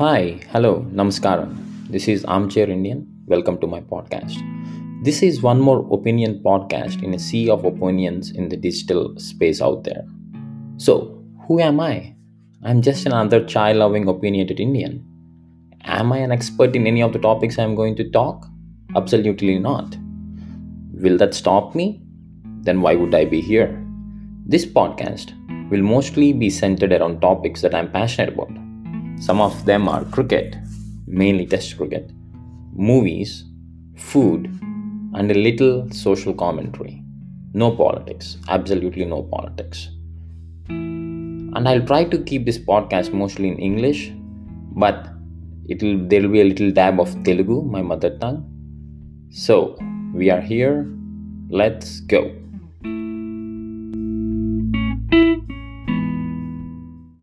Hi, hello, namaskaram. This is Armchair Indian. Welcome to my podcast. This is one more opinion podcast in a sea of opinions in the digital space out there. So, who am I? I'm just another child loving, opinionated Indian. Am I an expert in any of the topics I'm going to talk? Absolutely not. Will that stop me? Then why would I be here? This podcast will mostly be centered around topics that I'm passionate about. Some of them are cricket, mainly test cricket, movies, food, and a little social commentary. No politics, absolutely no politics. And I'll try to keep this podcast mostly in English, but it'll there will be a little dab of Telugu, my mother tongue. So we are here. Let's go.